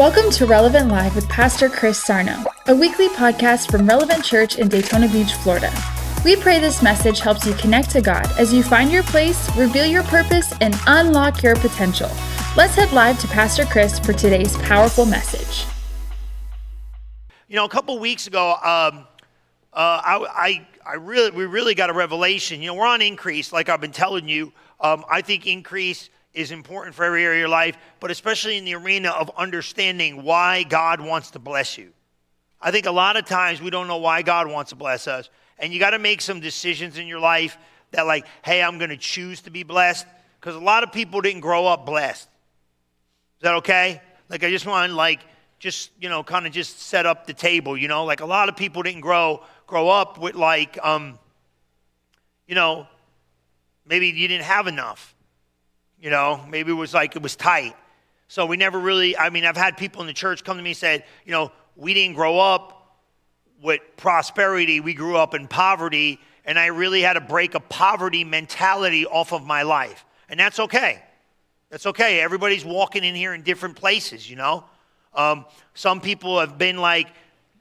Welcome to Relevant Live with Pastor Chris Sarno, a weekly podcast from Relevant Church in Daytona Beach, Florida. We pray this message helps you connect to God as you find your place, reveal your purpose, and unlock your potential. Let's head live to Pastor Chris for today's powerful message. You know, a couple weeks ago, um, uh, I, I, I really, we really got a revelation. You know, we're on increase, like I've been telling you. Um, I think increase is important for every area of your life, but especially in the arena of understanding why God wants to bless you. I think a lot of times we don't know why God wants to bless us. And you got to make some decisions in your life that, like, hey, I'm going to choose to be blessed. Because a lot of people didn't grow up blessed. Is that okay? Like, I just want like, just, you know, kind of just set up the table, you know? Like, a lot of people didn't grow, grow up with, like, um, you know, maybe you didn't have enough you know, maybe it was like it was tight. So we never really, I mean, I've had people in the church come to me and said, you know, we didn't grow up with prosperity, we grew up in poverty, and I really had to break a poverty mentality off of my life. And that's okay. That's okay. Everybody's walking in here in different places, you know? Um, some people have been like,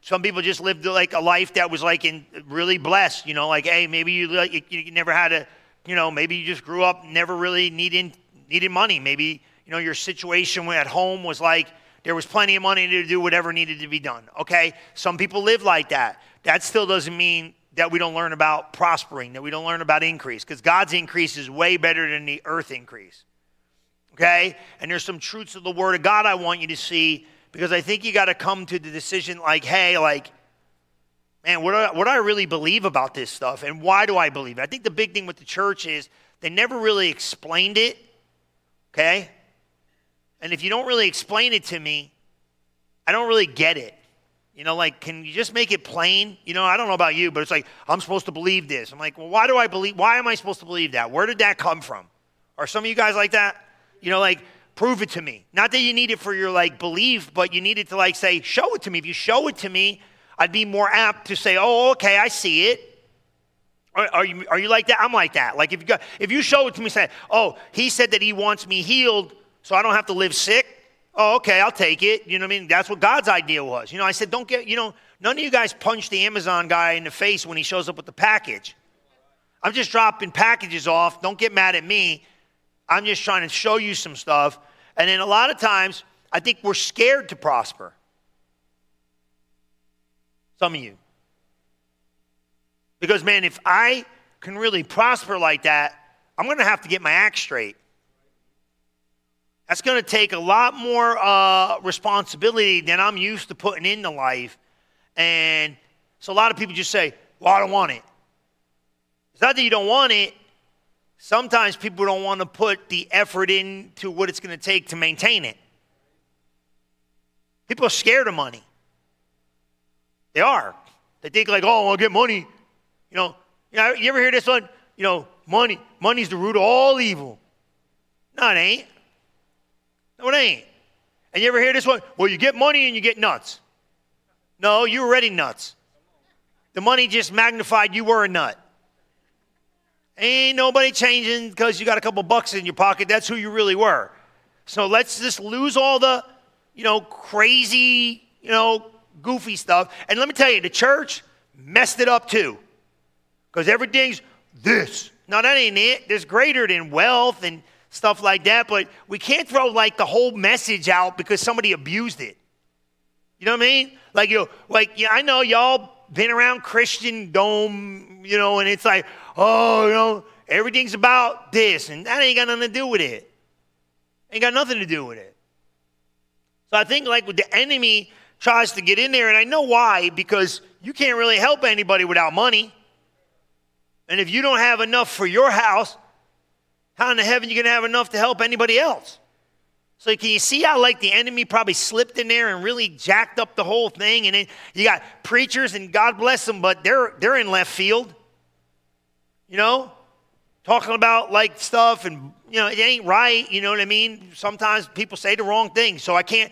some people just lived like a life that was like in really blessed, you know, like, hey, maybe you, you, you never had a, you know, maybe you just grew up never really needing needed money. Maybe, you know, your situation at home was like there was plenty of money to do whatever needed to be done. Okay? Some people live like that. That still doesn't mean that we don't learn about prospering, that we don't learn about increase, because God's increase is way better than the earth increase. Okay? And there's some truths of the Word of God I want you to see, because I think you got to come to the decision like, hey, like, man, what do, I, what do I really believe about this stuff, and why do I believe it? I think the big thing with the church is they never really explained it Okay? And if you don't really explain it to me, I don't really get it. You know, like, can you just make it plain? You know, I don't know about you, but it's like, I'm supposed to believe this. I'm like, well, why do I believe, why am I supposed to believe that? Where did that come from? Are some of you guys like that? You know, like, prove it to me. Not that you need it for your, like, belief, but you need it to, like, say, show it to me. If you show it to me, I'd be more apt to say, oh, okay, I see it. Are, you, are you like that? I'm like that. Like if you, got, if you show it to me, say, oh, he said that he wants me healed so I don't have to live sick. Oh, okay, I'll take it. You know what I mean? That's what God's idea was. You know, I said, don't get, you know, none of you guys punch the Amazon guy in the face when he shows up with the package. I'm just dropping packages off. Don't get mad at me. I'm just trying to show you some stuff. And then a lot of times, I think we're scared to prosper. Some of you. Because, man, if I can really prosper like that, I'm going to have to get my act straight. That's going to take a lot more uh, responsibility than I'm used to putting into life. And so a lot of people just say, well, I don't want it. It's not that you don't want it. Sometimes people don't want to put the effort into what it's going to take to maintain it. People are scared of money. They are. They think like, oh, I'll get money. You know, you, ever hear this one? You know, money, money's the root of all evil. No, it ain't. No, it ain't. And you ever hear this one? Well, you get money and you get nuts. No, you're already nuts. The money just magnified you were a nut. Ain't nobody changing because you got a couple bucks in your pocket. That's who you really were. So let's just lose all the, you know, crazy, you know, goofy stuff. And let me tell you, the church messed it up too because everything's this. Now, that ain't it. There's greater than wealth and stuff like that, but we can't throw like the whole message out because somebody abused it. You know what I mean? Like, you like, yeah, I know y'all been around Christendom, you know, and it's like, oh, you know, everything's about this, and that ain't got nothing to do with it. Ain't got nothing to do with it. So I think like with the enemy tries to get in there, and I know why, because you can't really help anybody without money. And if you don't have enough for your house, how in the heaven are you going to have enough to help anybody else? So can you see how like the enemy probably slipped in there and really jacked up the whole thing? And then you got preachers and God bless them, but they're they're in left field. You know? Talking about like stuff and you know, it ain't right, you know what I mean? Sometimes people say the wrong thing. So I can't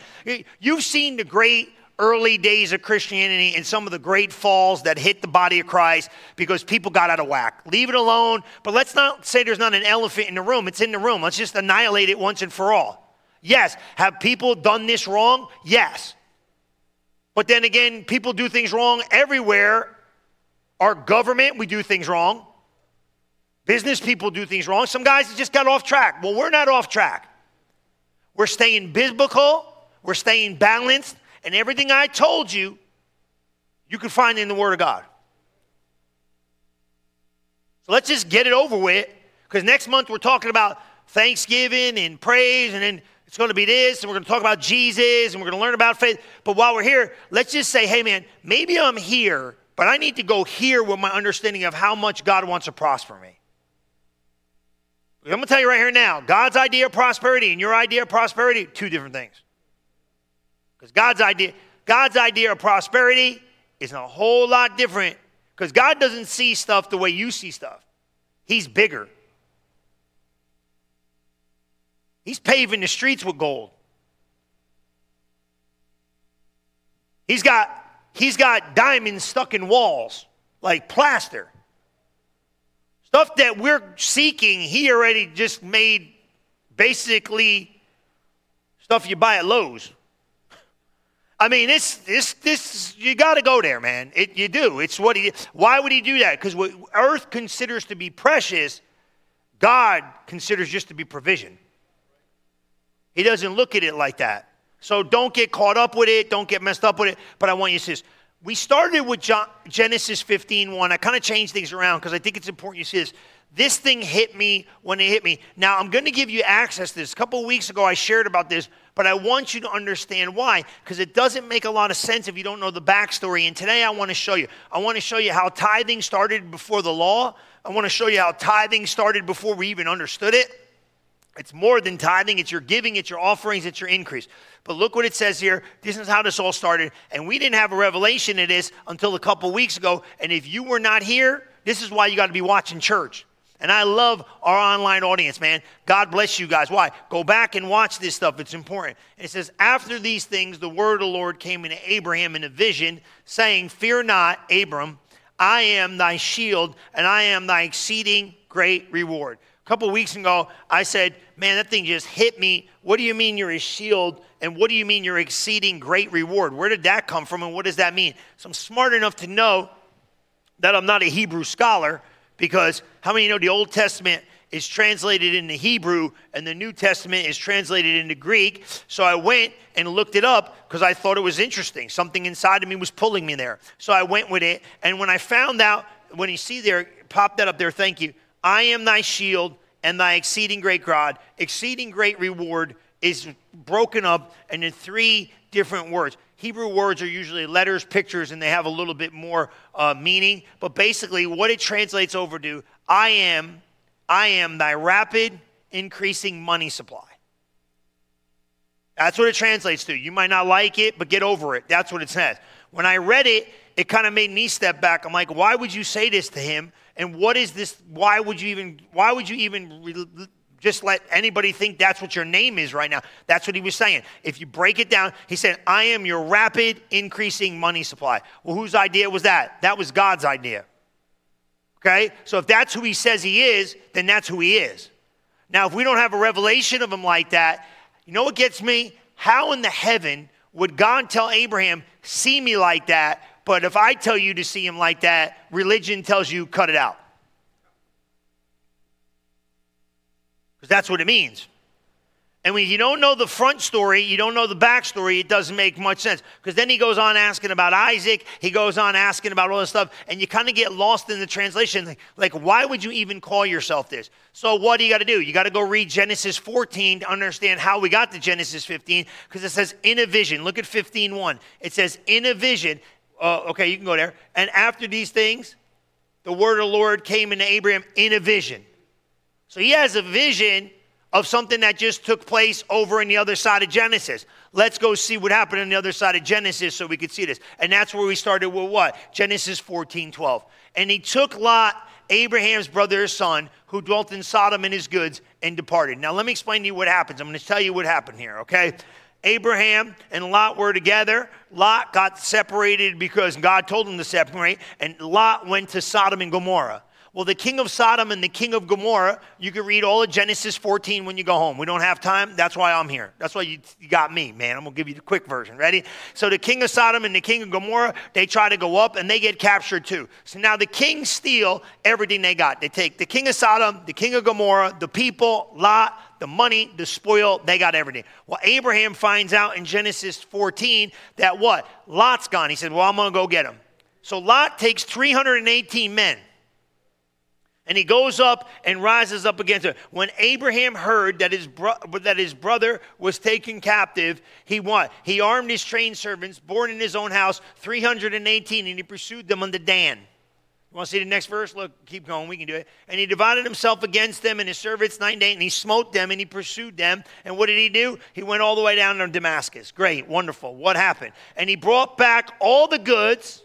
you've seen the great early days of Christianity and some of the great falls that hit the body of Christ because people got out of whack. Leave it alone, but let's not say there's not an elephant in the room. It's in the room. Let's just annihilate it once and for all. Yes. Have people done this wrong? Yes. But then again, people do things wrong everywhere. Our government, we do things wrong. Business people do things wrong. Some guys just got off track. Well, we're not off track. We're staying biblical, we're staying balanced, and everything I told you, you can find in the Word of God. So let's just get it over with, because next month we're talking about Thanksgiving and praise, and then it's going to be this, and we're going to talk about Jesus, and we're going to learn about faith. But while we're here, let's just say, hey, man, maybe I'm here, but I need to go here with my understanding of how much God wants to prosper me. I'm going to tell you right here now God's idea of prosperity and your idea of prosperity, two different things. Because God's idea, God's idea of prosperity is a whole lot different because God doesn't see stuff the way you see stuff. He's bigger. He's paving the streets with gold. He's got, he's got diamonds stuck in walls like plaster. Stuff that we're seeking, he already just made basically stuff you buy at Lowe's. I mean, this, this, this, you got to go there, man. It, you do. It's what he. Why would he do that? Because what Earth considers to be precious, God considers just to be provision. He doesn't look at it like that. So don't get caught up with it. Don't get messed up with it. But I want you to see this. We started with John, Genesis 15 1. I kind of changed things around because I think it's important you see this. This thing hit me when it hit me. Now, I'm going to give you access to this. A couple weeks ago, I shared about this, but I want you to understand why, because it doesn't make a lot of sense if you don't know the backstory. And today, I want to show you. I want to show you how tithing started before the law. I want to show you how tithing started before we even understood it. It's more than tithing, it's your giving, it's your offerings, it's your increase. But look what it says here. This is how this all started. And we didn't have a revelation of this until a couple weeks ago. And if you were not here, this is why you got to be watching church. And I love our online audience, man. God bless you guys. Why? Go back and watch this stuff. It's important. And it says, After these things, the word of the Lord came into Abraham in a vision, saying, Fear not, Abram, I am thy shield, and I am thy exceeding great reward. A couple weeks ago, I said, Man, that thing just hit me. What do you mean you're a shield? And what do you mean you're exceeding great reward? Where did that come from, and what does that mean? So I'm smart enough to know that I'm not a Hebrew scholar because how many know the Old Testament is translated into Hebrew and the New Testament is translated into Greek? So I went and looked it up because I thought it was interesting. Something inside of me was pulling me there. So I went with it. And when I found out, when you see there, pop that up there, thank you. I am thy shield and thy exceeding great God. Exceeding great reward is broken up into three different words. Hebrew words are usually letters, pictures, and they have a little bit more uh, meaning. But basically, what it translates over to, I am, I am thy rapid increasing money supply. That's what it translates to. You might not like it, but get over it. That's what it says. When I read it, it kind of made me step back. I'm like, why would you say this to him? And what is this? Why would you even? Why would you even just let anybody think that's what your name is right now. That's what he was saying. If you break it down, he said, I am your rapid increasing money supply. Well, whose idea was that? That was God's idea. Okay? So if that's who he says he is, then that's who he is. Now, if we don't have a revelation of him like that, you know what gets me? How in the heaven would God tell Abraham, see me like that, but if I tell you to see him like that, religion tells you cut it out? Because that's what it means. And when you don't know the front story, you don't know the back story, it doesn't make much sense. Because then he goes on asking about Isaac, he goes on asking about all this stuff, and you kind of get lost in the translation. Like, like, why would you even call yourself this? So, what do you got to do? You got to go read Genesis 14 to understand how we got to Genesis 15, because it says, in a vision. Look at 15.1. It says, in a vision. Uh, okay, you can go there. And after these things, the word of the Lord came into Abraham in a vision. So he has a vision of something that just took place over in the other side of Genesis. Let's go see what happened on the other side of Genesis so we could see this. And that's where we started with what? Genesis 14 12. And he took Lot, Abraham's brother's son, who dwelt in Sodom and his goods, and departed. Now, let me explain to you what happens. I'm going to tell you what happened here, okay? Abraham and Lot were together. Lot got separated because God told him to separate, and Lot went to Sodom and Gomorrah. Well, the king of Sodom and the king of Gomorrah, you can read all of Genesis 14 when you go home. We don't have time. That's why I'm here. That's why you, you got me, man. I'm going to give you the quick version. Ready? So the king of Sodom and the king of Gomorrah, they try to go up and they get captured too. So now the kings steal everything they got. They take the king of Sodom, the king of Gomorrah, the people, Lot, the money, the spoil, they got everything. Well, Abraham finds out in Genesis 14 that what? Lot's gone. He said, Well, I'm going to go get him. So Lot takes 318 men and he goes up and rises up against her. When Abraham heard that his, bro- that his brother was taken captive, he what? He armed his trained servants, born in his own house, 318, and he pursued them unto Dan. You want to see the next verse? Look, keep going. We can do it. And he divided himself against them and his servants night and day, and he smote them and he pursued them. And what did he do? He went all the way down to Damascus. Great, wonderful. What happened? And he brought back all the goods,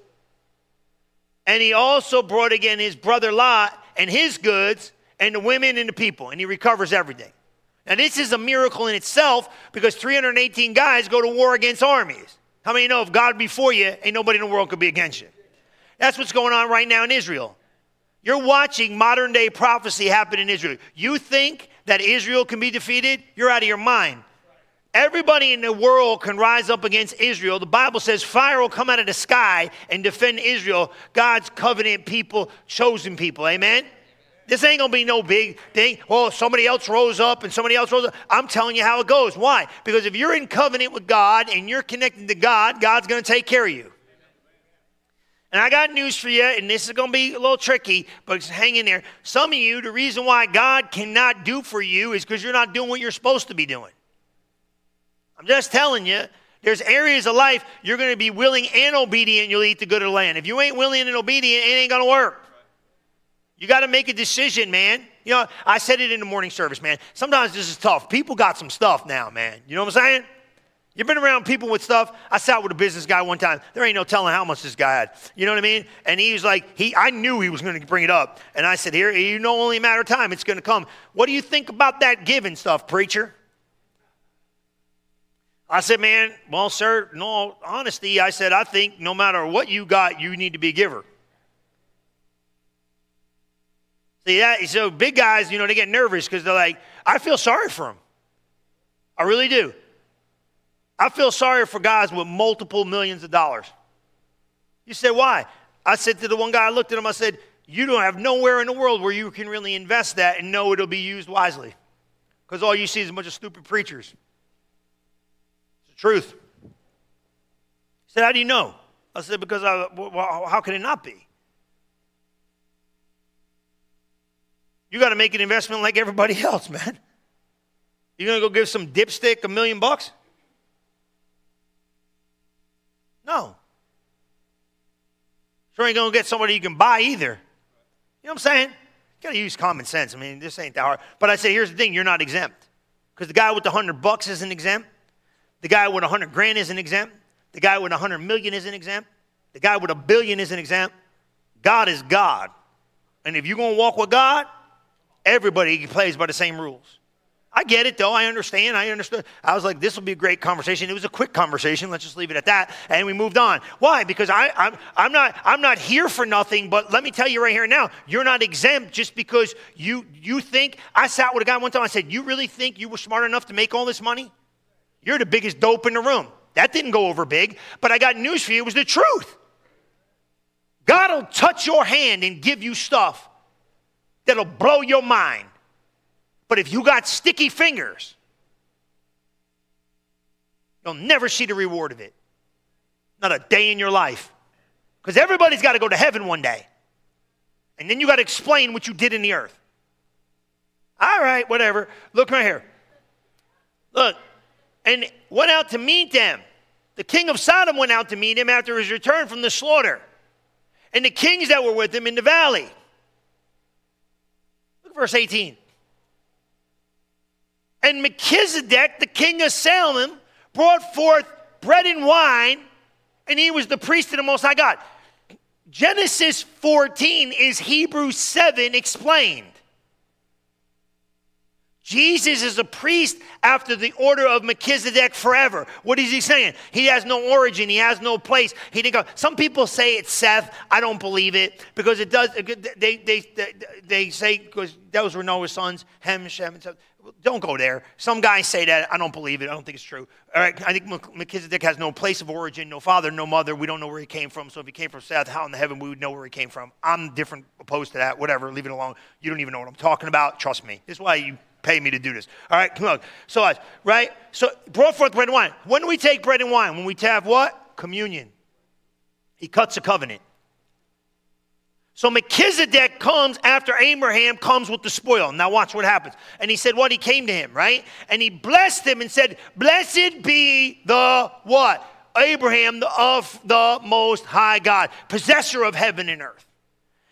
and he also brought again his brother Lot and his goods and the women and the people, and he recovers everything. Now, this is a miracle in itself because 318 guys go to war against armies. How many know if God before you, ain't nobody in the world could be against you? That's what's going on right now in Israel. You're watching modern day prophecy happen in Israel. You think that Israel can be defeated? You're out of your mind. Everybody in the world can rise up against Israel. The Bible says fire will come out of the sky and defend Israel, God's covenant people, chosen people. Amen? This ain't gonna be no big thing. Well, somebody else rose up and somebody else rose up. I'm telling you how it goes. Why? Because if you're in covenant with God and you're connected to God, God's gonna take care of you. And I got news for you, and this is to be a little tricky, but hang in there. Some of you, the reason why God cannot do for you is because you're not doing what you're supposed to be doing. I'm just telling you, there's areas of life you're going to be willing and obedient, you'll eat the good of the land. If you ain't willing and obedient, it ain't going to work. You got to make a decision, man. You know, I said it in the morning service, man. Sometimes this is tough. People got some stuff now, man. You know what I'm saying? You've been around people with stuff. I sat with a business guy one time. There ain't no telling how much this guy had. You know what I mean? And he was like, he, I knew he was going to bring it up. And I said, here, you know, only a matter of time. It's going to come. What do you think about that giving stuff, preacher? I said, man, well, sir, no honesty, I said, I think no matter what you got, you need to be a giver. See that? So big guys, you know, they get nervous because they're like, I feel sorry for them. I really do. I feel sorry for guys with multiple millions of dollars. You say, why? I said to the one guy, I looked at him, I said, you don't have nowhere in the world where you can really invest that and know it'll be used wisely. Because all you see is a bunch of stupid preachers. Truth. He said, How do you know? I said, Because I, well, how can it not be? You got to make an investment like everybody else, man. You going to go give some dipstick a million bucks? No. Sure ain't going to get somebody you can buy either. You know what I'm saying? You got to use common sense. I mean, this ain't that hard. But I say, here's the thing you're not exempt. Because the guy with the hundred bucks isn't exempt. The guy with a 100 grand isn't exempt. The guy with a 100 million isn't exempt. The guy with a billion isn't exempt. God is God. And if you're going to walk with God, everybody plays by the same rules. I get it though. I understand. I understood. I was like, this will be a great conversation. It was a quick conversation. Let's just leave it at that. And we moved on. Why? Because I, I'm, I'm, not, I'm not here for nothing, but let me tell you right here now, you're not exempt just because you, you think. I sat with a guy one time. I said, You really think you were smart enough to make all this money? You're the biggest dope in the room. That didn't go over big, but I got news for you. It was the truth. God will touch your hand and give you stuff that'll blow your mind. But if you got sticky fingers, you'll never see the reward of it. Not a day in your life. Because everybody's got to go to heaven one day. And then you got to explain what you did in the earth. All right, whatever. Look right here. Look, and went out to meet them. The king of Sodom went out to meet him after his return from the slaughter, and the kings that were with him in the valley. Look at verse 18. And Melchizedek, the king of Salem, brought forth bread and wine, and he was the priest of the Most High God. Genesis 14 is Hebrews 7 explained. Jesus is a priest after the order of Melchizedek forever. What is he saying? He has no origin. He has no place. He didn't go. Some people say it's Seth. I don't believe it because it does. They, they, they, they say because those were Noah's sons, Ham, Shem, and Seth. Don't go there. Some guys say that. I don't believe it. I don't think it's true. All right. I think Melchizedek has no place of origin, no father, no mother. We don't know where he came from. So if he came from Seth, how in the heaven we would know where he came from? I'm different, opposed to that. Whatever. Leave it alone. You don't even know what I'm talking about. Trust me. This is why you pay me to do this. All right, come on. So, right? So, brought forth bread and wine. When do we take bread and wine? When we have what? Communion. He cuts a covenant. So Melchizedek comes after Abraham comes with the spoil. Now watch what happens. And he said what? He came to him, right? And he blessed him and said, Blessed be the what? Abraham of the most high God, possessor of heaven and earth.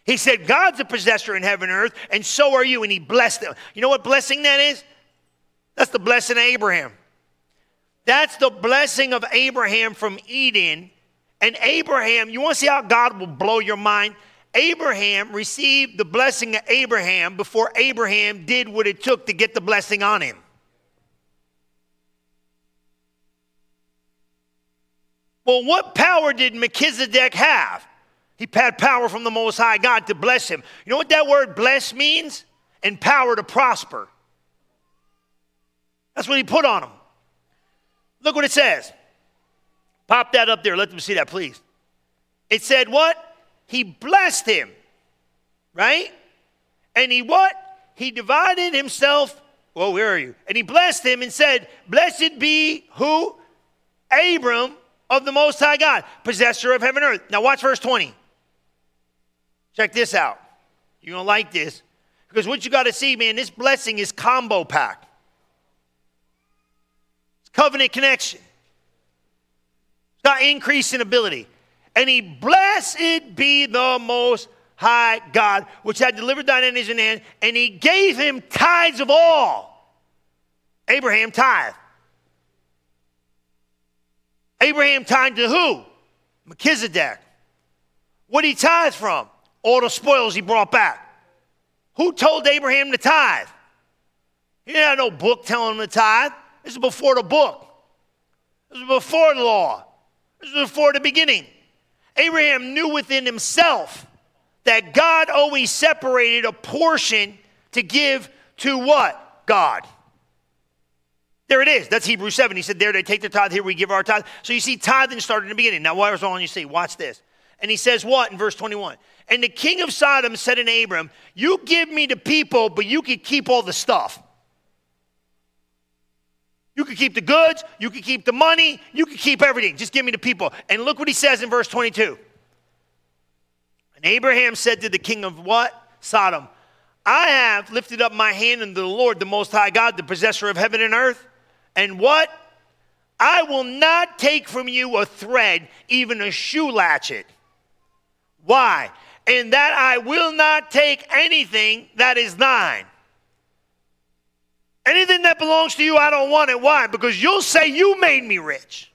He said, God's a possessor in heaven and earth, and so are you. And he blessed them. You know what blessing that is? That's the blessing of Abraham. That's the blessing of Abraham from Eden. And Abraham, you want to see how God will blow your mind? Abraham received the blessing of Abraham before Abraham did what it took to get the blessing on him. Well, what power did Melchizedek have? He had power from the Most High God to bless him. You know what that word bless means? And power to prosper. That's what he put on him. Look what it says. Pop that up there. Let them see that, please. It said what? He blessed him, right? And he what? He divided himself. Well, where are you? And he blessed him and said, Blessed be who? Abram of the Most High God, possessor of heaven and earth. Now, watch verse 20. Check this out. You're going to like this. Because what you got to see, man, this blessing is combo pack. It's covenant connection. It's got increase in ability. And he, blessed be the most high God, which had delivered thine enemies in hand, and he gave him tithes of all. Abraham tithe. Abraham tithed to who? Melchizedek. What he tithe from? All the spoils he brought back. Who told Abraham to tithe? He didn't have no book telling him to tithe. This is before the book. This is before the law. This is before the beginning. Abraham knew within himself that God always separated a portion to give to what? God. There it is. That's Hebrews 7. He said, There they take the tithe, here we give our tithe. So you see, tithing started in the beginning. Now, what was on you see? Watch this. And he says what in verse 21? And the king of Sodom said to Abram, You give me the people, but you can keep all the stuff. You can keep the goods, you can keep the money, you can keep everything. Just give me the people. And look what he says in verse 22. And Abraham said to the king of what? Sodom, I have lifted up my hand unto the Lord, the Most High God, the possessor of heaven and earth. And what? I will not take from you a thread, even a shoe latchet. Why? In that I will not take anything that is thine. Anything that belongs to you, I don't want it. Why? Because you'll say you made me rich.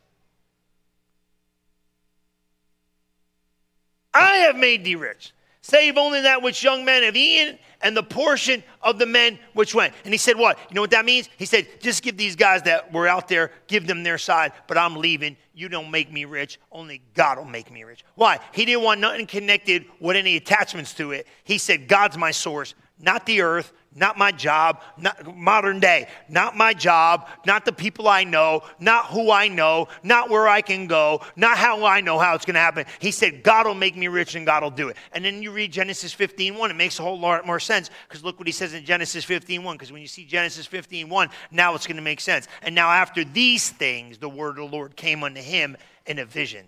I have made thee rich. Save only that which young men have eaten and the portion of the men which went. And he said, What? You know what that means? He said, Just give these guys that were out there, give them their side, but I'm leaving. You don't make me rich. Only God will make me rich. Why? He didn't want nothing connected with any attachments to it. He said, God's my source, not the earth, not my job, not modern day, not my job, not the people I know, not who I know, not where I can go, not how I know how it's going to happen. He said, God will make me rich and God will do it. And then you read Genesis 15 1, it makes a whole lot more sense because look what he says in Genesis 15 1. Because when you see Genesis 15 1, now it's going to make sense. And now after these things, the word of the Lord came unto him in a vision,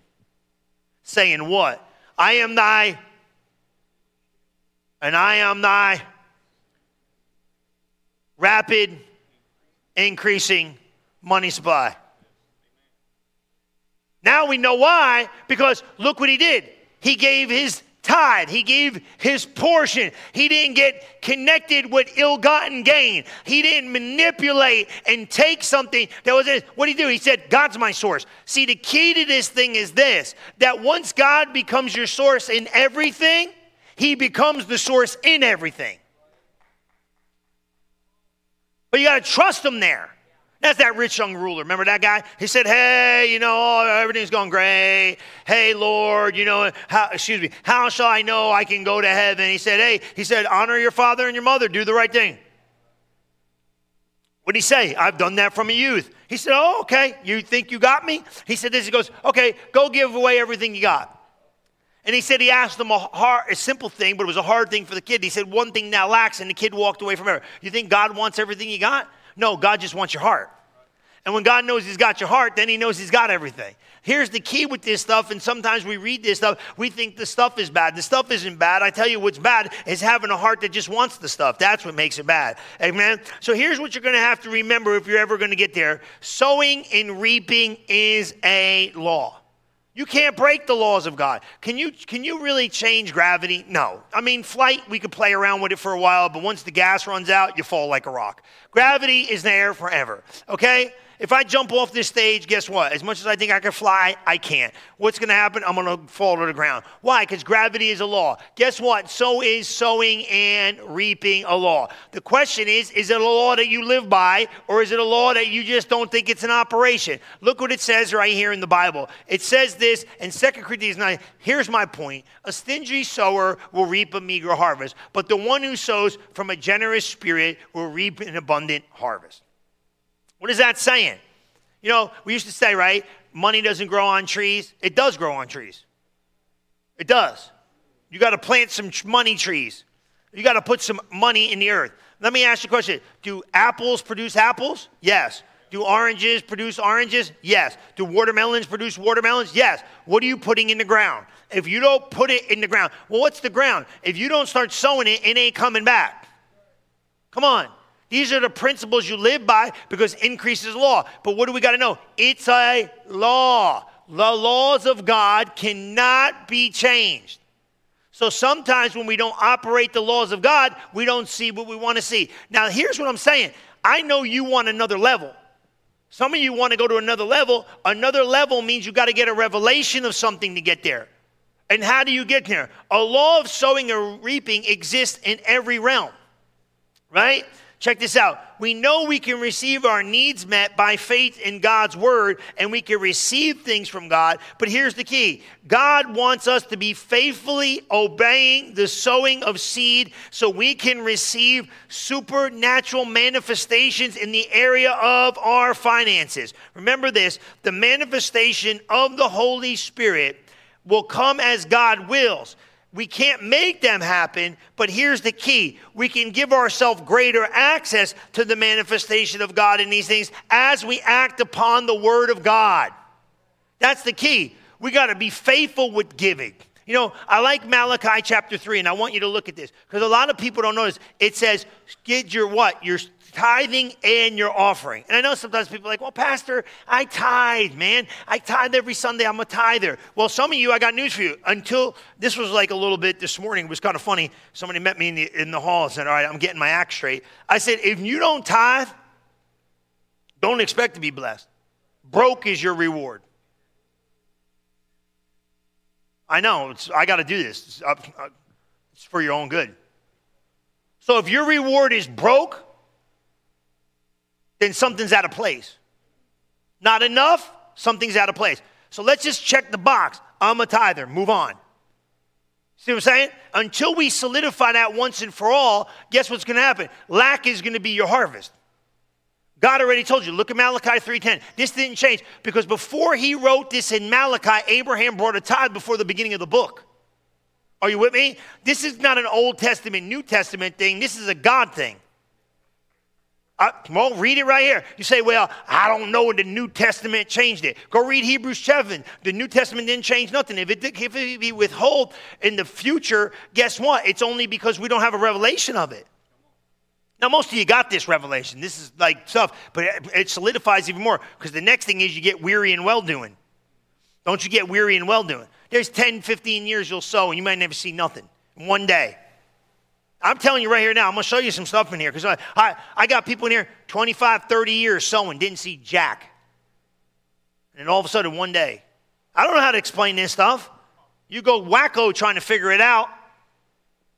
saying, What? I am thy, and I am thy rapid increasing money supply. Now we know why, because look what he did. He gave his tithe, he gave his portion. He didn't get connected with ill gotten gain. He didn't manipulate and take something that was his. What did he do? He said, God's my source. See, the key to this thing is this that once God becomes your source in everything, he becomes the source in everything. But you got to trust him there. That's that rich young ruler. Remember that guy? He said, Hey, you know, oh, everything's going great. Hey, Lord, you know, how, excuse me, how shall I know I can go to heaven? He said, Hey, he said, honor your father and your mother, do the right thing. What did he say? I've done that from a youth. He said, Oh, okay. You think you got me? He said this. He goes, Okay, go give away everything you got. And he said he asked him a, hard, a simple thing, but it was a hard thing for the kid. He said, One thing now lacks, and the kid walked away from it. You think God wants everything you got? No, God just wants your heart. And when God knows He's got your heart, then He knows He's got everything. Here's the key with this stuff, and sometimes we read this stuff, we think the stuff is bad. The stuff isn't bad. I tell you what's bad is having a heart that just wants the stuff. That's what makes it bad. Amen. So here's what you're going to have to remember if you're ever going to get there sowing and reaping is a law. You can't break the laws of God. Can you, can you really change gravity? No. I mean, flight, we could play around with it for a while, but once the gas runs out, you fall like a rock. Gravity is there forever, okay? If I jump off this stage, guess what? As much as I think I can fly, I can't. What's going to happen? I'm going to fall to the ground. Why? Because gravity is a law. Guess what? So is sowing and reaping a law. The question is is it a law that you live by, or is it a law that you just don't think it's an operation? Look what it says right here in the Bible. It says this in 2 Corinthians 9. Here's my point a stingy sower will reap a meager harvest, but the one who sows from a generous spirit will reap an abundant harvest. What is that saying? You know, we used to say, right? Money doesn't grow on trees. It does grow on trees. It does. You got to plant some money trees. You got to put some money in the earth. Let me ask you a question Do apples produce apples? Yes. Do oranges produce oranges? Yes. Do watermelons produce watermelons? Yes. What are you putting in the ground? If you don't put it in the ground, well, what's the ground? If you don't start sowing it, it ain't coming back. Come on. These are the principles you live by because increase is law. But what do we got to know? It's a law. The laws of God cannot be changed. So sometimes when we don't operate the laws of God, we don't see what we want to see. Now, here's what I'm saying I know you want another level. Some of you want to go to another level. Another level means you got to get a revelation of something to get there. And how do you get there? A law of sowing and reaping exists in every realm, right? Check this out. We know we can receive our needs met by faith in God's word and we can receive things from God. But here's the key God wants us to be faithfully obeying the sowing of seed so we can receive supernatural manifestations in the area of our finances. Remember this the manifestation of the Holy Spirit will come as God wills. We can't make them happen, but here's the key. We can give ourselves greater access to the manifestation of God in these things as we act upon the Word of God. That's the key. We got to be faithful with giving. You know, I like Malachi chapter 3, and I want you to look at this because a lot of people don't notice. It says, get your what? Your tithing and your offering. And I know sometimes people are like, well, Pastor, I tithe, man. I tithe every Sunday. I'm a tither. Well, some of you, I got news for you. Until this was like a little bit this morning, it was kind of funny. Somebody met me in the, in the hall and said, all right, I'm getting my act straight. I said, if you don't tithe, don't expect to be blessed. Broke is your reward. I know, I got to do this. It's, uh, it's for your own good. So if your reward is broke, then something's out of place. Not enough, something's out of place. So let's just check the box. I'm a tither. Move on. See what I'm saying? Until we solidify that once and for all, guess what's going to happen? Lack is going to be your harvest. God already told you. Look at Malachi 3:10. This didn't change because before he wrote this in Malachi, Abraham brought a tithe before the beginning of the book. Are you with me? This is not an Old Testament, New Testament thing. This is a God thing. I, well, read it right here. You say, well, I don't know the New Testament changed it. Go read Hebrews 7. The New Testament didn't change nothing. If it, if it be withhold in the future, guess what? It's only because we don't have a revelation of it. Now, most of you got this revelation. This is like stuff, but it, it solidifies even more because the next thing is you get weary and well doing. Don't you get weary and well doing? There's 10, 15 years you'll sow and you might never see nothing. One day. I'm telling you right here now, I'm going to show you some stuff in here because I, I, I got people in here 25, 30 years sowing, didn't see Jack. And then all of a sudden, one day, I don't know how to explain this stuff. You go wacko trying to figure it out.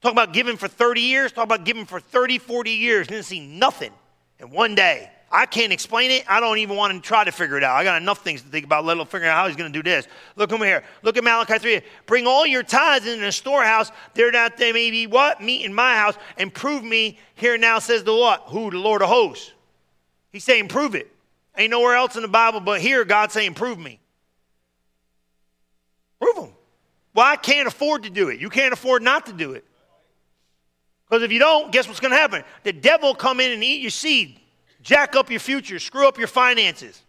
Talk about giving for 30 years, talk about giving for 30, 40 years, didn't see nothing. in one day. I can't explain it. I don't even want to try to figure it out. I got enough things to think about, let alone figuring out how he's going to do this. Look over here. Look at Malachi 3. Bring all your tithes in the storehouse. There that they may be what? Meat in my house. And prove me. Here now says the what? Who? The Lord of hosts. He's saying, prove it. Ain't nowhere else in the Bible but here God's saying, prove me. Prove them. Well, I can't afford to do it. You can't afford not to do it. Because if you don't, guess what's going to happen? The devil come in and eat your seed jack up your future, screw up your finances.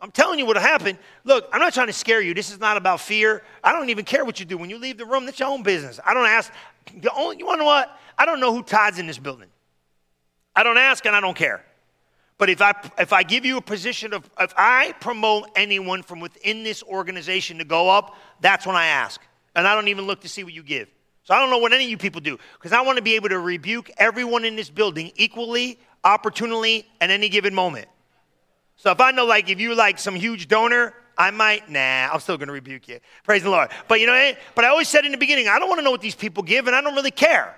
I'm telling you what'll happen. Look, I'm not trying to scare you. This is not about fear. I don't even care what you do. When you leave the room, that's your own business. I don't ask. The only, you want to know what? I don't know who tithes in this building. I don't ask and I don't care. But if I, if I give you a position of, if I promote anyone from within this organization to go up, that's when I ask. And I don't even look to see what you give. So I don't know what any of you people do because I want to be able to rebuke everyone in this building equally opportunely at any given moment. So if I know, like, if you like some huge donor, I might, nah, I'm still to rebuke you. Praise the Lord. But you know, but I always said in the beginning, I don't want to know what these people give, and I don't really care.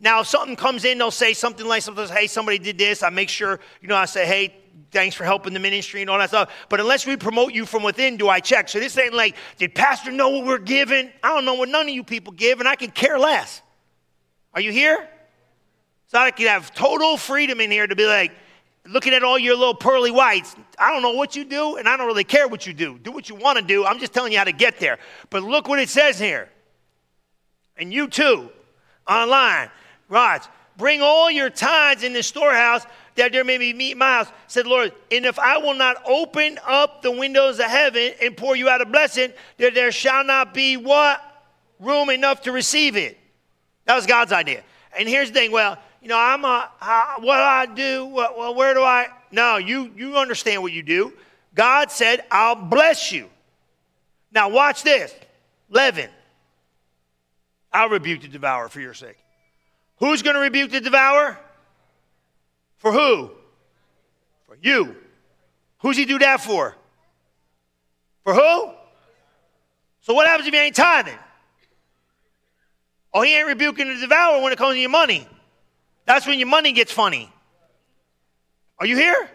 Now, if something comes in, they'll say something like something, hey, somebody did this. I make sure, you know, I say, hey, thanks for helping the ministry and all that stuff. But unless we promote you from within, do I check? So this ain't like, did Pastor know what we're giving? I don't know what none of you people give, and I can care less. Are you here? So I could have total freedom in here to be like, looking at all your little pearly whites. I don't know what you do, and I don't really care what you do. Do what you want to do. I'm just telling you how to get there. But look what it says here. And you too, online, Rods, bring all your tithes in the storehouse that there may be meat in my house, said Lord. And if I will not open up the windows of heaven and pour you out a blessing, that there shall not be what? Room enough to receive it. That was God's idea. And here's the thing well, you know, I'm a, what do I do? Well, where do I? No, you, you understand what you do. God said, I'll bless you. Now, watch this. Leaven. I'll rebuke the devourer for your sake. Who's going to rebuke the devourer? For who? For you. Who's he do that for? For who? So what happens if you ain't tithing? Oh, he ain't rebuking the devourer when it comes to your money. That's when your money gets funny. Are you here?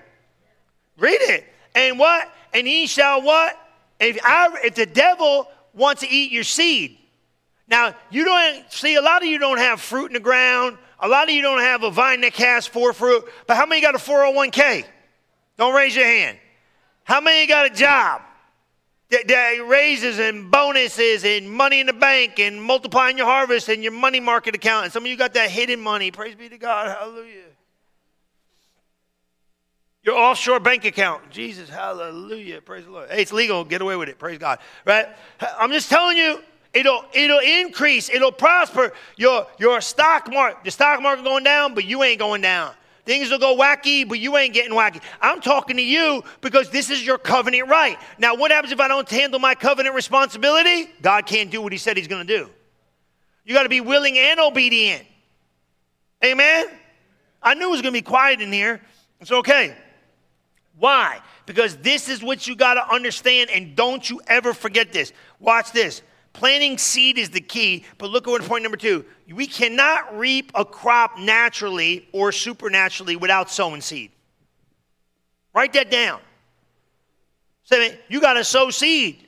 Read it. And what? And he shall what? If, I, if the devil wants to eat your seed. Now, you don't see, a lot of you don't have fruit in the ground. A lot of you don't have a vine that casts forth fruit. But how many got a 401k? Don't raise your hand. How many got a job? Raises and bonuses and money in the bank and multiplying your harvest and your money market account. And some of you got that hidden money. Praise be to God. Hallelujah. Your offshore bank account. Jesus, hallelujah. Praise the Lord. Hey, it's legal. Get away with it. Praise God. Right? I'm just telling you, it'll it'll increase, it'll prosper. Your your stock market, the stock market going down, but you ain't going down. Things will go wacky, but you ain't getting wacky. I'm talking to you because this is your covenant right. Now, what happens if I don't handle my covenant responsibility? God can't do what He said He's going to do. You got to be willing and obedient. Amen? I knew it was going to be quiet in here. It's okay. Why? Because this is what you got to understand, and don't you ever forget this. Watch this. Planting seed is the key, but look at point number two. We cannot reap a crop naturally or supernaturally without sowing seed. Write that down. Say, you got to sow seed.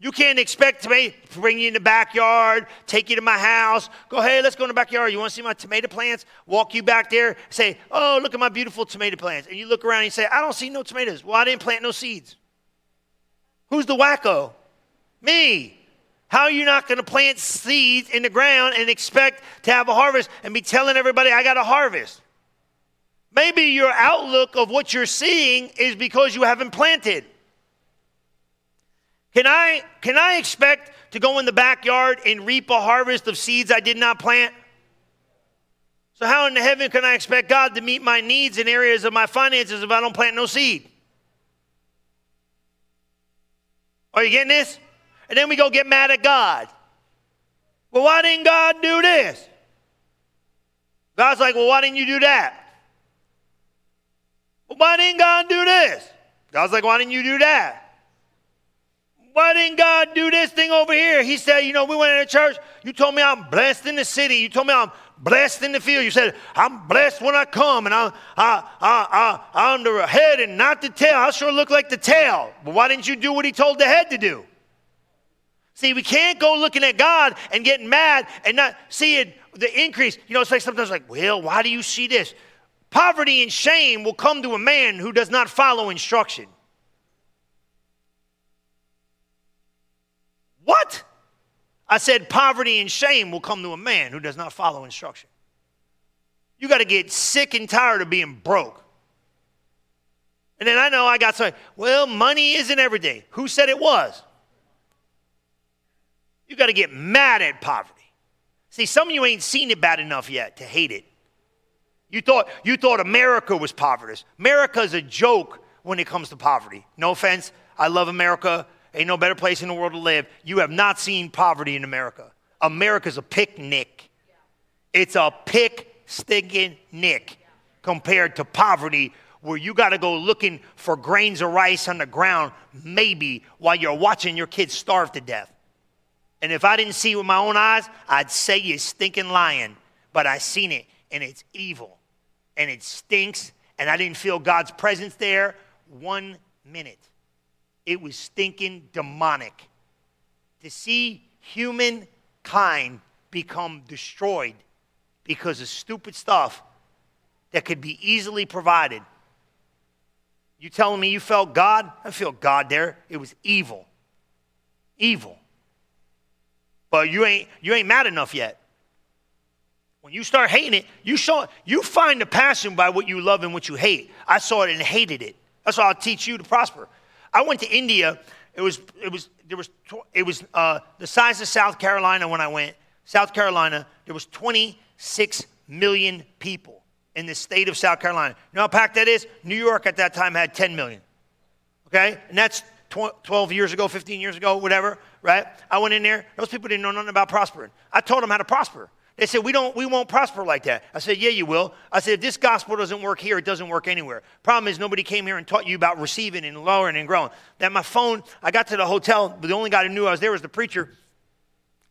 You can't expect to bring you in the backyard, take you to my house, go, hey, let's go in the backyard. You want to see my tomato plants? Walk you back there, say, oh, look at my beautiful tomato plants. And you look around and you say, I don't see no tomatoes. Well, I didn't plant no seeds. Who's the wacko? Me. How are you not going to plant seeds in the ground and expect to have a harvest and be telling everybody, I got a harvest? Maybe your outlook of what you're seeing is because you haven't planted. Can I, can I expect to go in the backyard and reap a harvest of seeds I did not plant? So, how in the heaven can I expect God to meet my needs in areas of my finances if I don't plant no seed? Are you getting this? And then we go get mad at God. Well, why didn't God do this? God's like, well, why didn't you do that? Well, why didn't God do this? God's like, why didn't you do that? Why didn't God do this thing over here? He said, you know, we went into church. You told me I'm blessed in the city. You told me I'm blessed in the field. You said, I'm blessed when I come, and I, I, I, I, I'm the head and not the tail. I sure look like the tail. But why didn't you do what he told the head to do? See, we can't go looking at God and getting mad and not seeing the increase. You know, it's like sometimes like, well, why do you see this? Poverty and shame will come to a man who does not follow instruction. What? I said poverty and shame will come to a man who does not follow instruction. You got to get sick and tired of being broke. And then I know I got some, well, money isn't everything. Who said it was? You got to get mad at poverty. See, some of you ain't seen it bad enough yet to hate it. You thought, you thought America was poverty. America is a joke when it comes to poverty. No offense. I love America. Ain't no better place in the world to live. You have not seen poverty in America. America's a picnic. It's a pick stinking nick compared to poverty where you got to go looking for grains of rice on the ground, maybe while you're watching your kids starve to death. And if I didn't see it with my own eyes, I'd say you're stinking lying. But I seen it, and it's evil, and it stinks, and I didn't feel God's presence there one minute. It was stinking demonic. To see humankind become destroyed because of stupid stuff that could be easily provided. You telling me you felt God? I feel God there. It was evil. Evil. But you ain't you ain't mad enough yet. When you start hating it, you show you find the passion by what you love and what you hate. I saw it and hated it. That's why I'll teach you to prosper. I went to India. It was it was there was it was uh, the size of South Carolina when I went. South Carolina. There was 26 million people in the state of South Carolina. You know how packed that is? New York at that time had 10 million. Okay, and that's 12 years ago, 15 years ago, whatever. Right? I went in there. Those people didn't know nothing about prospering. I told them how to prosper. They said, we, don't, we won't prosper like that. I said, Yeah, you will. I said, If this gospel doesn't work here, it doesn't work anywhere. Problem is, nobody came here and taught you about receiving and lowering and growing. That my phone, I got to the hotel, but the only guy who knew I was there was the preacher.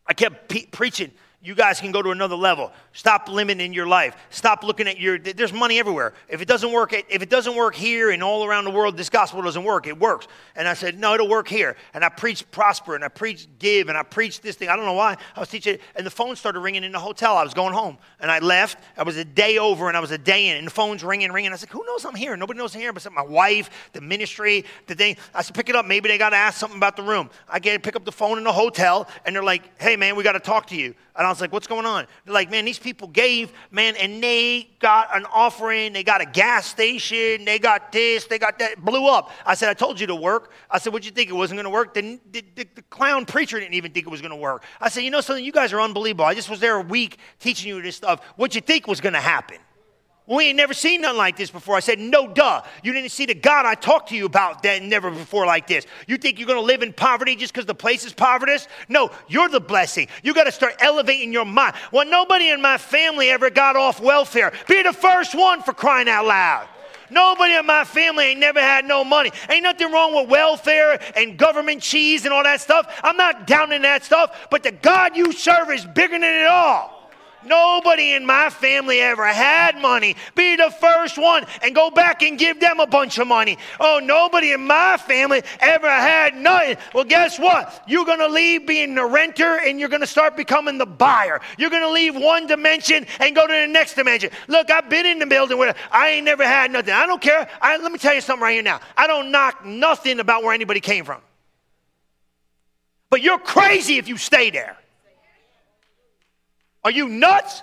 I kept pe- preaching you guys can go to another level. Stop limiting your life. Stop looking at your there's money everywhere. If it doesn't work if it doesn't work here and all around the world this gospel doesn't work. It works. And I said, "No, it'll work here." And I preached prosper and I preached give and I preached this thing. I don't know why. I was teaching and the phone started ringing in the hotel. I was going home and I left. I was a day over and I was a day in and the phone's ringing ringing. I said, "Who knows I'm here? Nobody knows I'm here but my wife, the ministry, the thing." I said, "Pick it up. Maybe they got to ask something about the room." I get to pick up the phone in the hotel and they're like, "Hey man, we got to talk to you." And I was like, what's going on? They're like, man, these people gave, man, and they got an offering. They got a gas station. They got this. They got that. Blew up. I said, I told you to work. I said, what'd you think? It wasn't going to work? The, the, the, the, clown preacher didn't even think it was going to work. I said, you know something? You guys are unbelievable. I just was there a week teaching you this stuff. What'd you think was going to happen? We ain't never seen nothing like this before. I said, no, duh. You didn't see the God I talked to you about that never before like this. You think you're going to live in poverty just because the place is poverty? No, you're the blessing. You got to start elevating your mind. Well, nobody in my family ever got off welfare. Be the first one for crying out loud. Nobody in my family ain't never had no money. Ain't nothing wrong with welfare and government cheese and all that stuff. I'm not down in that stuff, but the God you serve is bigger than it all. Nobody in my family ever had money. Be the first one and go back and give them a bunch of money. Oh, nobody in my family ever had nothing. Well, guess what? You're going to leave being the renter and you're going to start becoming the buyer. You're going to leave one dimension and go to the next dimension. Look, I've been in the building where I ain't never had nothing. I don't care. I, let me tell you something right here now. I don't knock nothing about where anybody came from. But you're crazy if you stay there. Are you nuts?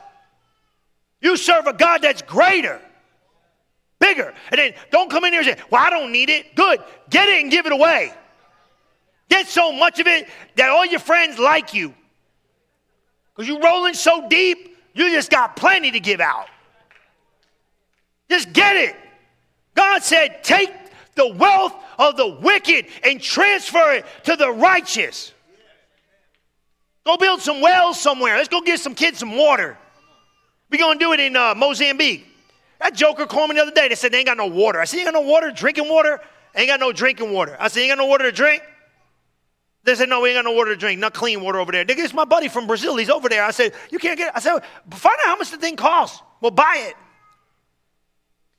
You serve a God that's greater, bigger. And then don't come in here and say, Well, I don't need it. Good. Get it and give it away. Get so much of it that all your friends like you. Because you're rolling so deep, you just got plenty to give out. Just get it. God said, Take the wealth of the wicked and transfer it to the righteous. Go build some wells somewhere. Let's go get some kids some water. We're going to do it in uh, Mozambique. That joker called me the other day. They said they ain't got no water. I said, You ain't got no water? Drinking water? Ain't got no drinking water. I said, You ain't got no water to drink? They said, no, we ain't got no water to drink, not clean water over there. They it's my buddy from Brazil. He's over there. I said, you can't get it. I said, find out how much the thing costs. We'll buy it.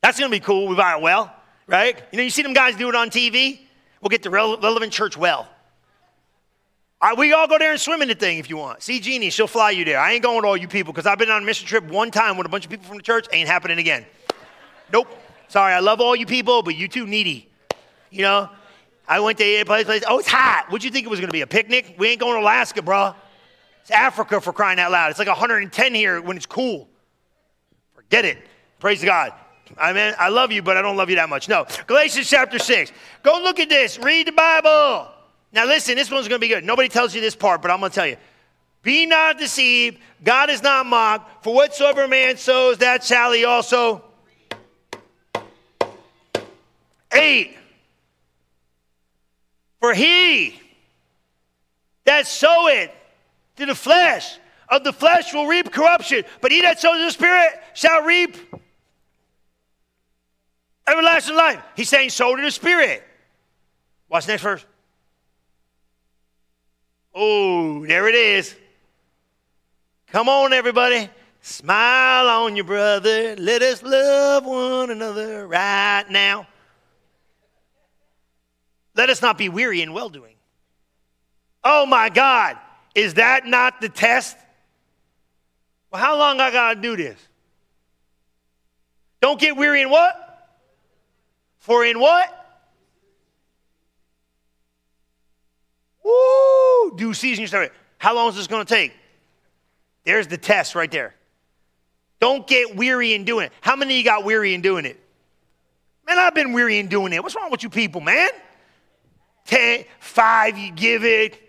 That's going to be cool. We buy a well, right? You know, you see them guys do it on TV. We'll get the relevant church well. I, we all go there and swim in the thing if you want. See Jeannie, she'll fly you there. I ain't going with all you people because I've been on a mission trip one time with a bunch of people from the church. Ain't happening again. Nope. Sorry, I love all you people, but you too needy. You know, I went to a place, place. Oh, it's hot. What'd you think it was going to be? A picnic? We ain't going to Alaska, bro. It's Africa for crying out loud. It's like 110 here when it's cool. Forget it. Praise God. I mean, I love you, but I don't love you that much. No. Galatians chapter 6. Go look at this. Read the Bible. Now, listen, this one's going to be good. Nobody tells you this part, but I'm going to tell you. Be not deceived. God is not mocked. For whatsoever man sows, that shall he also. Eight. For he that soweth to the flesh, of the flesh will reap corruption, but he that sows the Spirit shall reap everlasting life. He's saying, sow to the Spirit. Watch the next verse. Oh, there it is. Come on, everybody. Smile on your brother. Let us love one another right now. Let us not be weary in well doing. Oh my God, is that not the test? Well, how long I gotta do this? Don't get weary in what? For in what? Woo! Due season, you start. How long is this gonna take? There's the test right there. Don't get weary in doing it. How many of you got weary in doing it? Man, I've been weary in doing it. What's wrong with you people, man? ten, five, you give it.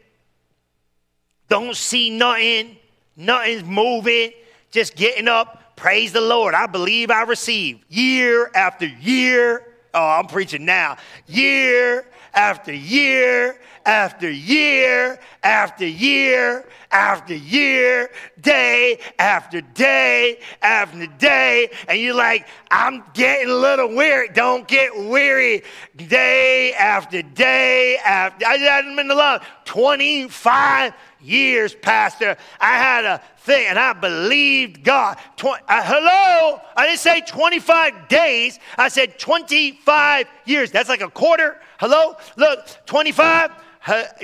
Don't see nothing. Nothing's moving. Just getting up. Praise the Lord. I believe I receive year after year. Oh, I'm preaching now. Year after year after year after year after year, day after day after day. And you're like, I'm getting a little weary. Don't get weary. Day after day after. I hadn't been love 25 years, Pastor. I had a thing and I believed God. Tw- uh, hello? I didn't say 25 days. I said 25 years. That's like a quarter. Hello? Look, 25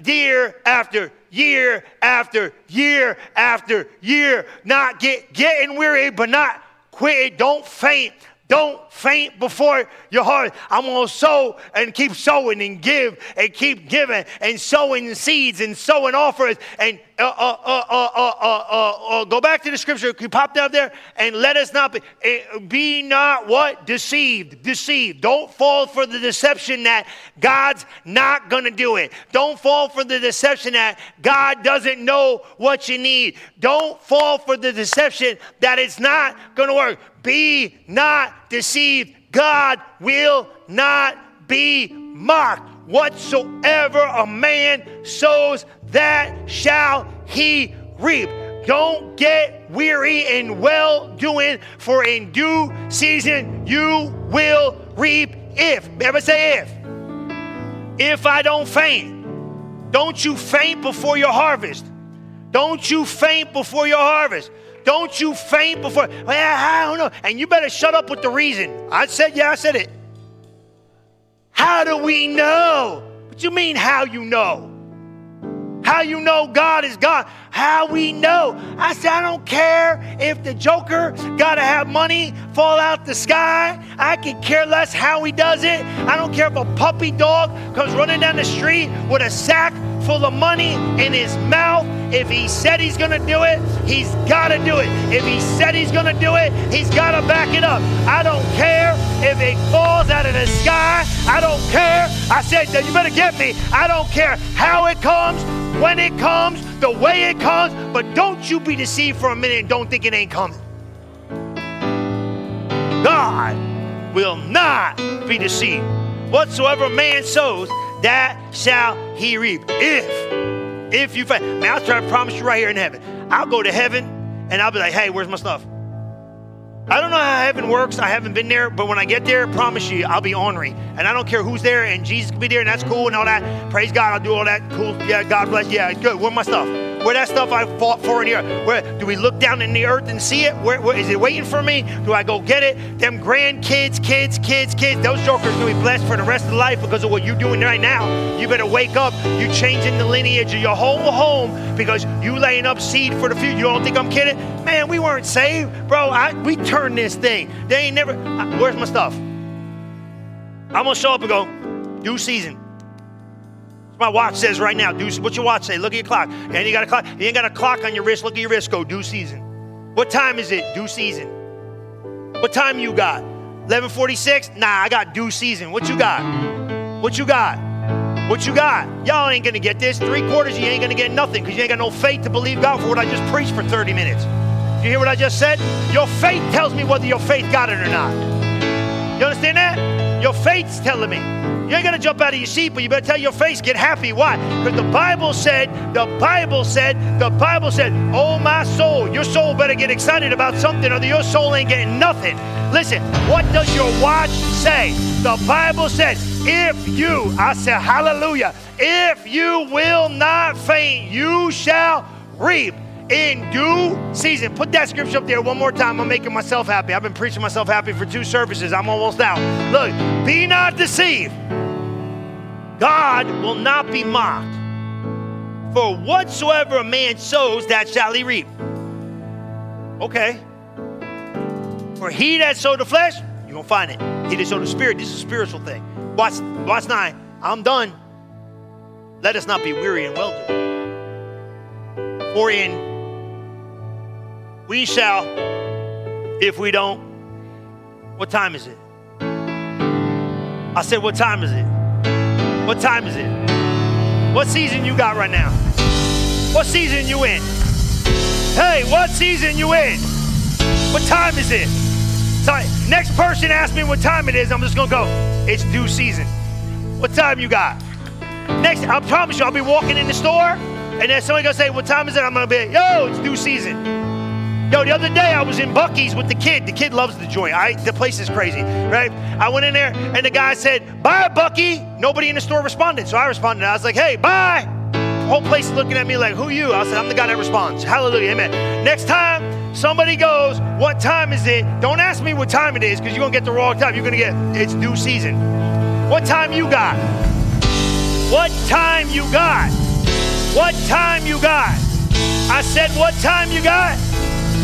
year after year after year after year, not get, getting weary, but not quitting. Don't faint. Don't faint before your heart. I'm going to sow and keep sowing and give and keep giving and sowing seeds and sowing offers and uh uh uh, uh, uh, uh, go back to the scripture. You pop down there and let us not be, eh, be not what? Deceived. Deceived. Don't fall for the deception that God's not going to do it. Don't fall for the deception that God doesn't know what you need. Don't fall for the deception that it's not going to work. Be not deceived. God will not be mocked. Whatsoever a man sows, that shall he reap. Don't get weary in well doing, for in due season you will reap if. Ever say if? If I don't faint. Don't you faint before your harvest. Don't you faint before your harvest. Don't you faint before. Well, I don't know. And you better shut up with the reason. I said, yeah, I said it. How do we know? What you mean, how you know? How you know God is God? How we know? I said, I don't care if the Joker got to have money fall out the sky. I could care less how he does it. I don't care if a puppy dog comes running down the street with a sack full of money in his mouth. If he said he's going to do it, he's got to do it. If he said he's going to do it, he's got to back it up. I don't care if it falls out of the sky. I don't care. I said, you better get me. I don't care how it comes, when it comes, the way it comes, but don't you be deceived for a minute and don't think it ain't coming. God will not be deceived. Whatsoever man sows, that shall he reap. If, if you find, man, I'll try to promise you right here in heaven. I'll go to heaven and I'll be like, hey, where's my stuff? I don't know how heaven works. I haven't been there, but when I get there, I promise you, I'll be ornery. And I don't care who's there, and Jesus can be there, and that's cool and all that. Praise God, I'll do all that. Cool. Yeah, God bless. Yeah, good. Where my stuff? Where that stuff I fought for in here? Where do we look down in the earth and see it? Where, where is it waiting for me? Do I go get it? Them grandkids, kids, kids, kids, those jokers gonna be blessed for the rest of life because of what you're doing right now. You better wake up. You're changing the lineage of your whole home because you laying up seed for the future. You don't think I'm kidding? Man, we weren't saved, bro. I, we turned this thing. They ain't never. Where's my stuff? I'm gonna show up and go, due season. My watch says right now, due, what's your watch say? Look at your clock. And you got a clock. You ain't got a clock on your wrist. Look at your wrist. Go due season. What time is it? Due season. What time you got? 11:46? Nah, I got due season. What you got? What you got? What you got? Y'all ain't gonna get this. Three quarters, you ain't gonna get nothing because you ain't got no faith to believe God for what I just preached for 30 minutes. You hear what I just said? Your faith tells me whether your faith got it or not. You understand that? Your faith's telling me. You ain't gonna jump out of your seat, but you better tell your face, get happy. Why? Because the Bible said, the Bible said, the Bible said, oh my soul, your soul better get excited about something, or your soul ain't getting nothing. Listen, what does your watch say? The Bible said, if you, I said, hallelujah, if you will not faint, you shall reap in due season. Put that scripture up there one more time. I'm making myself happy. I've been preaching myself happy for two services. I'm almost out. Look, be not deceived. God will not be mocked. For whatsoever a man sows, that shall he reap. Okay. For he that sowed the flesh, you're to find it. He that sowed the spirit, this is a spiritual thing. Watch, watch nine. I'm done. Let us not be weary and well doing. For in we shall, if we don't, what time is it? I said, what time is it? What time is it? What season you got right now? What season you in? Hey, what season you in? What time is it? Sorry, next person asks me what time it is, I'm just gonna go, it's due season. What time you got? Next, I promise you, I'll be walking in the store, and then somebody gonna say, what time is it? I'm gonna be, yo, it's due season. Yo, the other day I was in Buc-ee's with the kid. The kid loves the joint. I, the place is crazy, right? I went in there and the guy said, Bye, Bucky. Nobody in the store responded. So I responded. I was like, Hey, bye. Whole place looking at me like, Who you? I said, I'm the guy that responds. Hallelujah. Amen. Next time somebody goes, What time is it? Don't ask me what time it is because you're going to get the wrong time. You're going to get, It's due season. What time you got? What time you got? What time you got? I said, What time you got?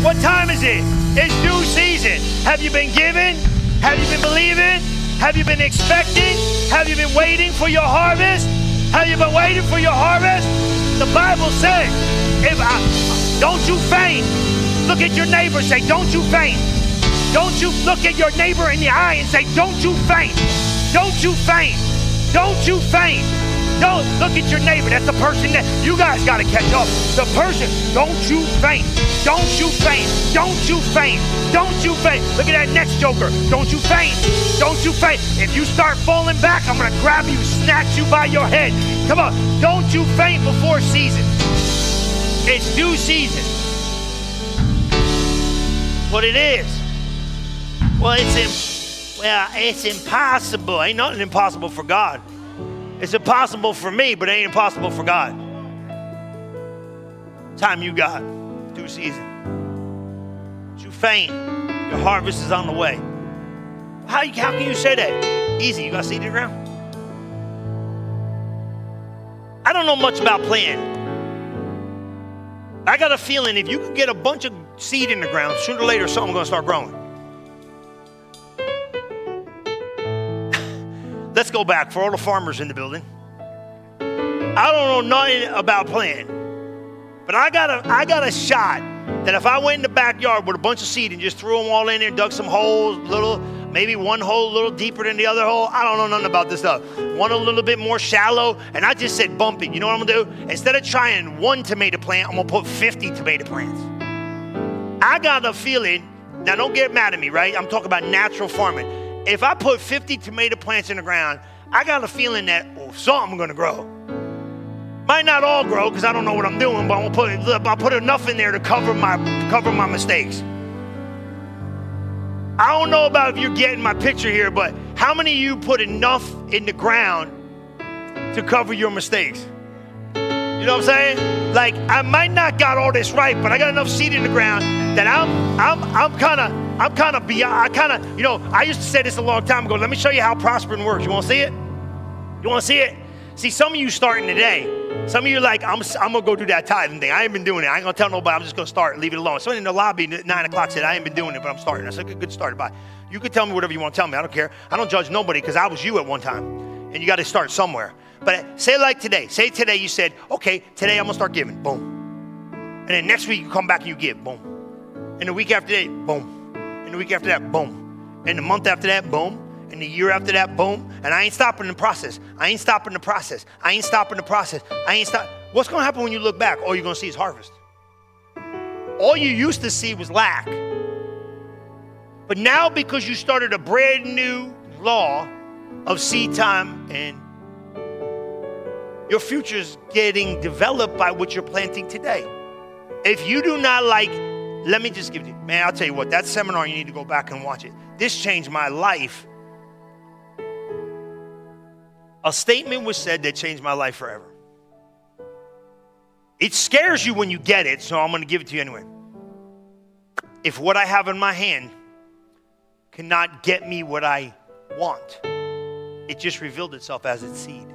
What time is it? It's due season. Have you been giving? Have you been believing? Have you been expecting? Have you been waiting for your harvest? Have you been waiting for your harvest? The Bible says, if I, don't you faint. Look at your neighbor, say, don't you faint. Don't you look at your neighbor in the eye and say, don't you faint. Don't you faint. Don't you faint. Don't look at your neighbor. That's the person that you guys got to catch up. The person, don't you faint. Don't you faint. Don't you faint. Don't you faint. Look at that next joker. Don't you faint. Don't you faint. If you start falling back, I'm going to grab you, snatch you by your head. Come on. Don't you faint before season. It's due season. What it is. Well, it's in, well, it's impossible. Ain't nothing impossible for God. It's impossible for me, but it ain't impossible for God. Time you got, due season. You faint, your harvest is on the way. How, how can you say that? Easy, you got seed in the ground. I don't know much about planting. I got a feeling if you can get a bunch of seed in the ground, sooner or later something's gonna start growing. Go back for all the farmers in the building. I don't know nothing about planting, but I got a I got a shot that if I went in the backyard with a bunch of seed and just threw them all in there, dug some holes, little maybe one hole a little deeper than the other hole. I don't know nothing about this stuff. One a little bit more shallow, and I just said bump it. You know what I'm gonna do? Instead of trying one tomato plant, I'm gonna put 50 tomato plants. I got a feeling. Now, don't get mad at me, right? I'm talking about natural farming if I put 50 tomato plants in the ground, I got a feeling that oh, something gonna grow. Might not all grow because I don't know what I'm doing, but I'm gonna put I'll put enough in there to cover my cover my mistakes. I don't know about if you're getting my picture here, but how many of you put enough in the ground to cover your mistakes? You know what I'm saying? Like I might not got all this right, but I got enough seed in the ground that I'm I'm I'm kind of I'm kind of beyond. I kind of you know I used to say this a long time ago. Let me show you how prospering works. You want to see it? You want to see it? See, some of you starting today. Some of you are like, I'm, I'm gonna go do that tithing thing. I ain't been doing it. I ain't gonna tell nobody. I'm just gonna start. Leave it alone. Someone in the lobby at nine o'clock said, I ain't been doing it, but I'm starting. That's a good, good start. Bye. You can tell me whatever you want to tell me. I don't care. I don't judge nobody because I was you at one time, and you got to start somewhere. But say like today. Say today you said, okay, today I'm gonna start giving. Boom. And then next week you come back and you give. Boom. And the week after that, boom. And the week after that, boom. And the month after that, boom. And the year after that, boom. And I ain't stopping the process. I ain't stopping the process. I ain't stopping the process. I ain't stop. What's gonna happen when you look back? All you're gonna see is harvest. All you used to see was lack. But now, because you started a brand new law of seed time and your future is getting developed by what you're planting today. If you do not like, let me just give you, man, I'll tell you what, that seminar, you need to go back and watch it. This changed my life. A statement was said that changed my life forever. It scares you when you get it, so I'm going to give it to you anyway. If what I have in my hand cannot get me what I want, it just revealed itself as its seed.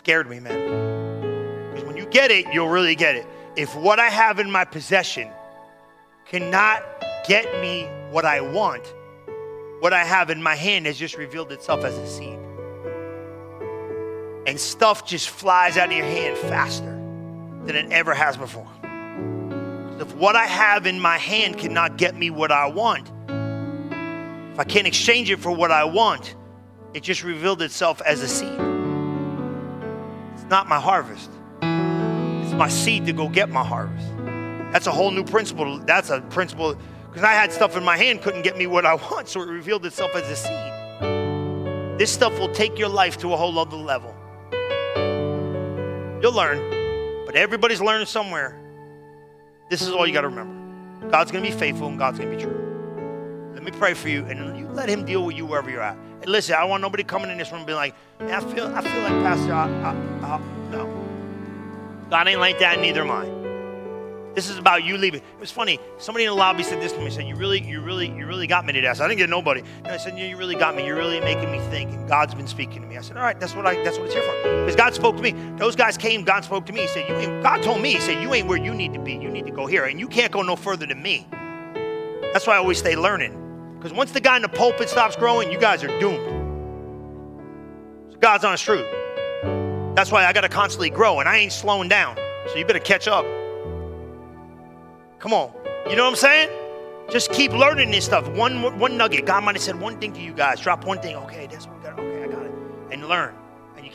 Scared me, man. Because when you get it, you'll really get it. If what I have in my possession cannot get me what I want, what I have in my hand has just revealed itself as a seed. And stuff just flies out of your hand faster than it ever has before. If what I have in my hand cannot get me what I want, if I can't exchange it for what I want, it just revealed itself as a seed. Not my harvest, it's my seed to go get my harvest. That's a whole new principle. That's a principle because I had stuff in my hand, couldn't get me what I want, so it revealed itself as a seed. This stuff will take your life to a whole other level. You'll learn, but everybody's learning somewhere. This is all you got to remember God's going to be faithful and God's going to be true. Let me pray for you, and you let Him deal with you wherever you're at. And listen, I want nobody coming in this room being like, man, I feel, I feel like Pastor, I, I, I, no. God ain't like that, neither am I. This is about you leaving. It was funny. Somebody in the lobby said this to me. Said, "You really, you really, you really got me today." I said, "I didn't get nobody." And I said, you really got me. You're really making me think." And God's been speaking to me. I said, "All right, that's what I, that's what it's here for." Because God spoke to me. Those guys came. God spoke to me. He said, "You ain't." God told me. He said, "You ain't where you need to be. You need to go here, and you can't go no further than me." That's why I always stay learning. Because once the guy in the pulpit stops growing, you guys are doomed. So God's honest truth. That's why I got to constantly grow, and I ain't slowing down. So you better catch up. Come on. You know what I'm saying? Just keep learning this stuff. One one nugget. God might have said one thing to you guys. Drop one thing. Okay, that's what we got. Okay, I got it. And learn.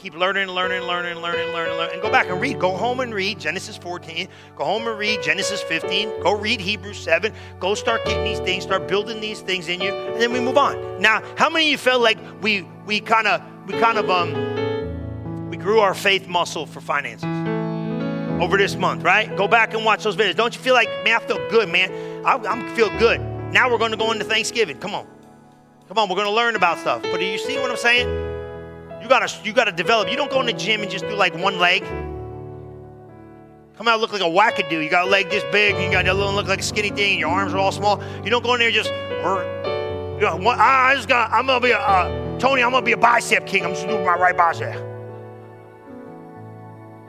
Keep learning, learning, learning, learning, learning, learning. And go back and read. Go home and read Genesis 14. Go home and read Genesis 15. Go read Hebrews 7. Go start getting these things, start building these things in you, and then we move on. Now, how many of you felt like we we kind of we kind of um we grew our faith muscle for finances? over this month, right? Go back and watch those videos. Don't you feel like, man, I feel good, man? I, I feel good. Now we're going to go into Thanksgiving. Come on. Come on, we're going to learn about stuff. But do you see what I'm saying? You gotta, you gotta develop. You don't go in the gym and just do like one leg. Come out look like a wackadoo. You got a leg this big, and you got a little look like a skinny thing, and your arms are all small. You don't go in there just, you know, I just got, I'm gonna be a, uh, Tony, I'm gonna be a bicep king. I'm just doing my right bicep.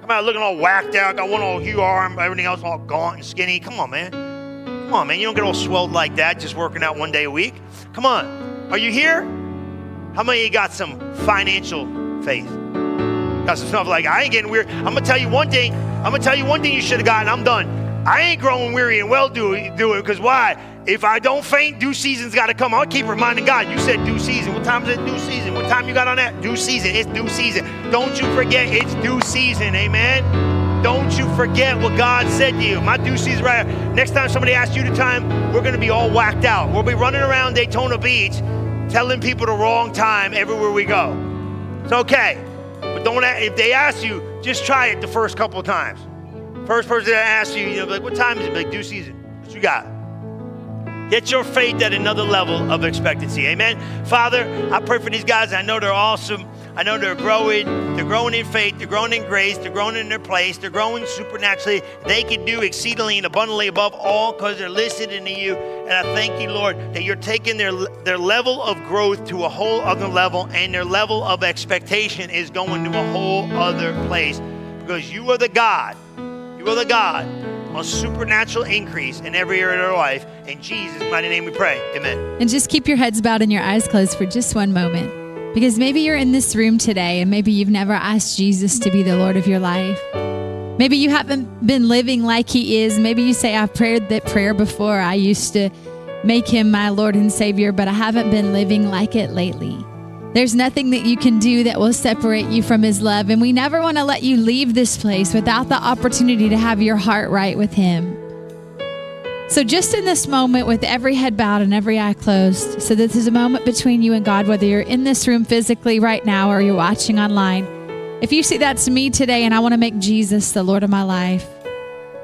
Come out looking all whacked out, got one old huge arm, everything else all gaunt and skinny. Come on, man. Come on, man. You don't get all swelled like that just working out one day a week. Come on. Are you here? How many got some financial faith? Got some stuff like, I ain't getting weird. I'm going to tell you one thing. I'm going to tell you one thing you should have gotten. I'm done. I ain't growing weary and well doing because why? If I don't faint, due season's got to come. I'll keep reminding God. You said due season. What time is it? Due season. What time you got on that? Due season. It's due season. Don't you forget it's due season. Amen. Don't you forget what God said to you. My due season right here. Next time somebody asks you the time, we're going to be all whacked out. We'll be running around Daytona Beach telling people the wrong time everywhere we go. It's okay. But don't if they ask you, just try it the first couple of times. First person that asks you, you know, like, what time is it? Like, due season. What you got. Get your faith at another level of expectancy. Amen. Father, I pray for these guys. I know they're awesome. I know they're growing. They're growing in faith. They're growing in grace. They're growing in their place. They're growing supernaturally. They can do exceedingly and abundantly above all because they're listening to you. And I thank you, Lord, that you're taking their, their level of growth to a whole other level and their level of expectation is going to a whole other place because you are the God. You are the God a supernatural increase in every area of their life. In Jesus' mighty name we pray. Amen. And just keep your heads bowed and your eyes closed for just one moment. Because maybe you're in this room today and maybe you've never asked Jesus to be the Lord of your life. Maybe you haven't been living like He is. Maybe you say, I've prayed that prayer before. I used to make Him my Lord and Savior, but I haven't been living like it lately. There's nothing that you can do that will separate you from His love. And we never want to let you leave this place without the opportunity to have your heart right with Him. So, just in this moment, with every head bowed and every eye closed, so this is a moment between you and God, whether you're in this room physically right now or you're watching online. If you see that's me today and I want to make Jesus the Lord of my life,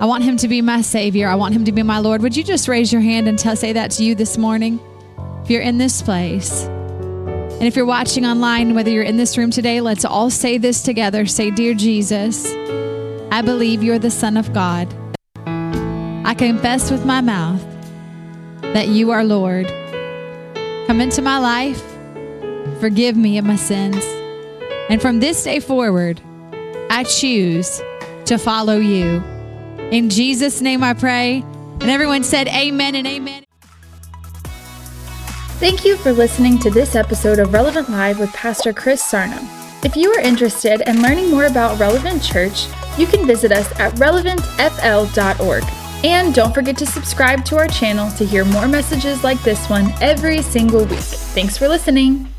I want him to be my Savior, I want him to be my Lord, would you just raise your hand and say that to you this morning? If you're in this place, and if you're watching online, whether you're in this room today, let's all say this together. Say, Dear Jesus, I believe you're the Son of God. I confess with my mouth that you are Lord. Come into my life, forgive me of my sins. And from this day forward, I choose to follow you. In Jesus' name I pray. And everyone said, Amen and amen. Thank you for listening to this episode of Relevant Live with Pastor Chris Sarno. If you are interested in learning more about Relevant Church, you can visit us at relevantfl.org. And don't forget to subscribe to our channel to hear more messages like this one every single week. Thanks for listening.